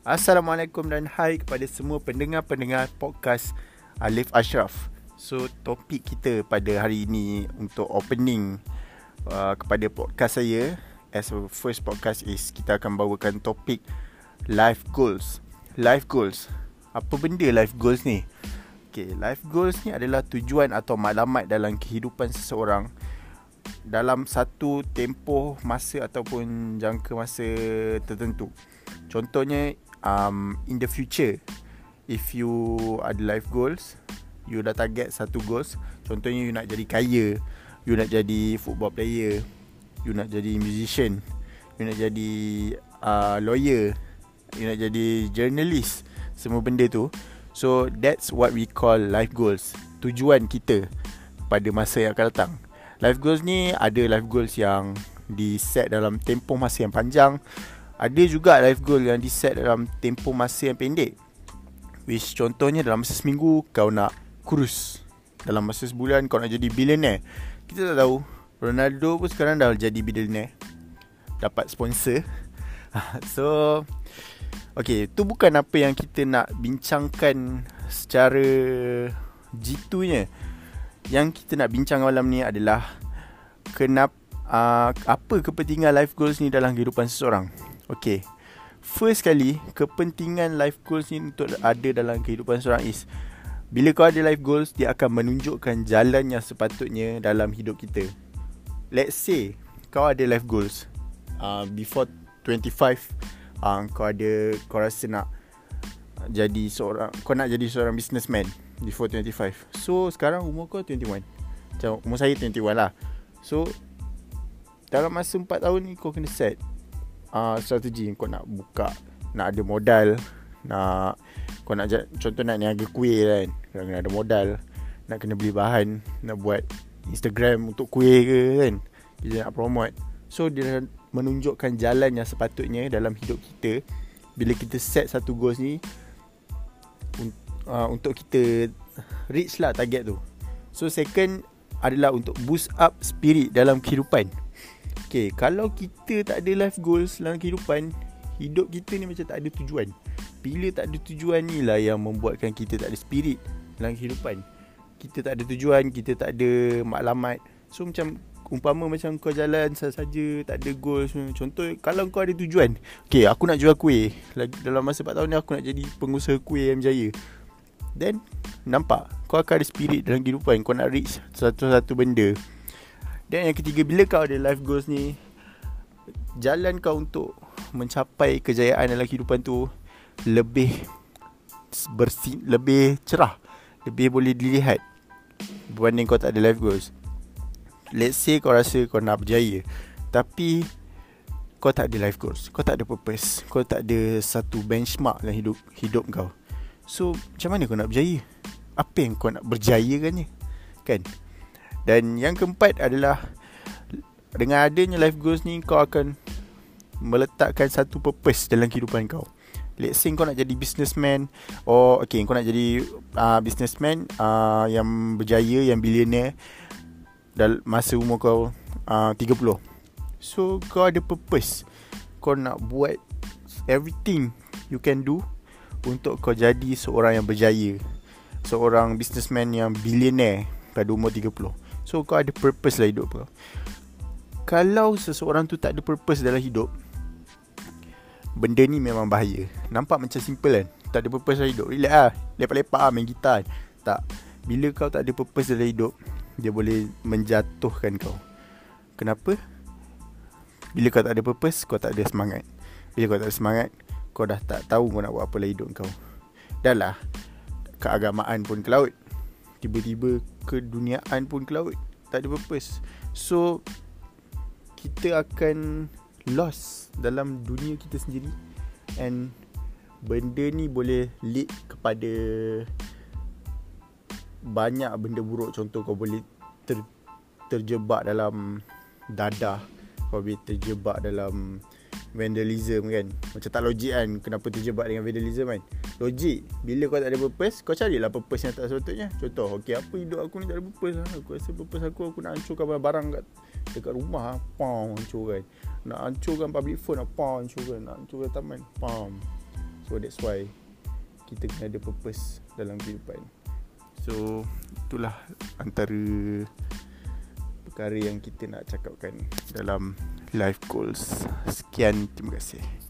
Assalamualaikum dan hai kepada semua pendengar-pendengar podcast Alif Ashraf. So topik kita pada hari ini untuk opening uh, kepada podcast saya as a first podcast is kita akan bawakan topik life goals. Life goals. Apa benda life goals ni? Okay, life goals ni adalah tujuan atau maklumat dalam kehidupan seseorang dalam satu tempoh masa ataupun jangka masa tertentu. Contohnya um, in the future if you ada life goals you dah target satu goals contohnya you nak jadi kaya you nak jadi football player you nak jadi musician you nak jadi uh, lawyer you nak jadi journalist semua benda tu. So that's what we call life goals. Tujuan kita pada masa yang akan datang. Life goals ni ada life goals yang di set dalam tempoh masa yang panjang ada juga life goal yang diset dalam tempoh masa yang pendek. Which contohnya dalam masa seminggu kau nak kurus. Dalam masa sebulan kau nak jadi billionaire. Kita tak tahu. Ronaldo pun sekarang dah jadi billionaire. Dapat sponsor. So Okay, tu bukan apa yang kita nak bincangkan secara jitunya. Yang kita nak bincang malam ni adalah Kenapa uh, Apa kepentingan life goals ni dalam kehidupan seseorang Okay First kali Kepentingan life goals ni Untuk ada dalam kehidupan seorang is Bila kau ada life goals Dia akan menunjukkan Jalan yang sepatutnya Dalam hidup kita. Let's say Kau ada life goals. Uh, Before 25 uh, Kau ada Kau rasa nak Jadi seorang Kau nak jadi seorang businessman Before 25 So sekarang umur kau 21 Macam umur saya 21 lah. So Dalam masa 4 tahun ni Kau kena set uh, strategi. Kau nak buka nak ada modal nak kau nak contoh nak niaga kuih kan. Kau kena ada modal nak kena beli bahan nak buat Instagram untuk kuih ke kan. Kita nak promote. So dia menunjukkan jalan yang sepatutnya dalam hidup kita. Bila kita set satu goals ni uh, untuk kita reach lah target tu. So second adalah untuk boost up spirit dalam kehidupan Okay, kalau kita tak ada life goals dalam kehidupan, hidup kita ni macam tak ada tujuan. Bila tak ada tujuan ni lah yang membuatkan kita tak ada spirit dalam kehidupan. Kita tak ada tujuan, kita tak ada maklumat. So macam umpama macam kau jalan saja tak ada goals. Contoh kalau kau ada tujuan. Okay, aku nak jual kuih. Dalam masa 4 tahun ni aku nak jadi pengusaha kuih yang berjaya. Then nampak kau akan ada spirit dalam kehidupan. Kau nak reach satu-satu benda. Dan yang ketiga Bila kau ada life goals ni Jalan kau untuk Mencapai kejayaan dalam kehidupan tu Lebih bersih, Lebih cerah Lebih boleh dilihat Berbanding kau tak ada life goals. Let's say kau rasa kau nak berjaya Tapi Kau tak ada life goals Kau tak ada purpose Kau tak ada satu benchmark dalam hidup hidup kau. So macam mana kau nak berjaya? Apa yang kau nak berjayakannya Kan dan yang keempat adalah dengan adanya life goals ni kau akan meletakkan satu purpose dalam kehidupan kau. Let's say kau nak jadi businessman or okay kau nak jadi uh, businessman uh, yang berjaya yang billionaire dalam masa umur kau uh, 30. So kau ada purpose. Kau nak buat everything you can do untuk kau jadi seorang yang berjaya. Seorang businessman yang billionaire pada umur 30. So kau ada purpose lah hidup kau. Kalau seseorang tu tak ada purpose dalam hidup Benda ni memang bahaya. Nampak macam simple kan? Tak ada purpose dalam hidup. Relax lah. Lepak-lepak lah main gitar. Tak. Bila kau tak ada purpose dalam hidup Dia boleh menjatuhkan kau. Kenapa? Bila kau tak ada purpose Kau tak ada semangat. Bila kau tak ada semangat Kau dah tak tahu kau nak buat apa dalam hidup kau. Dah lah. Keagamaan pun ke laut Tiba-tiba keduniaan pun ke laut Tak ada purpose. So Kita akan Lost Dalam dunia kita sendiri. And Benda ni boleh lead kepada Banyak benda buruk. Contoh kau boleh ter, Terjebak dalam Dadah. Kau boleh terjebak dalam vandalism kan? Macam tak logik kan? Kenapa terjebak dengan vandalism kan Logik Bila kau tak ada purpose Kau carilah purpose yang tak sepatutnya Contoh Okay apa hidup aku ni tak ada purpose lah Aku rasa purpose aku Aku nak hancurkan barang-barang kat Dekat rumah Pam hancurkan Nak hancurkan public phone Pam hancurkan Nak hancurkan taman Pam So that's why kita kena ada purpose dalam kehidupan. So itulah antara perkara yang kita nak cakapkan dalam life goals. Sekian, terima kasih.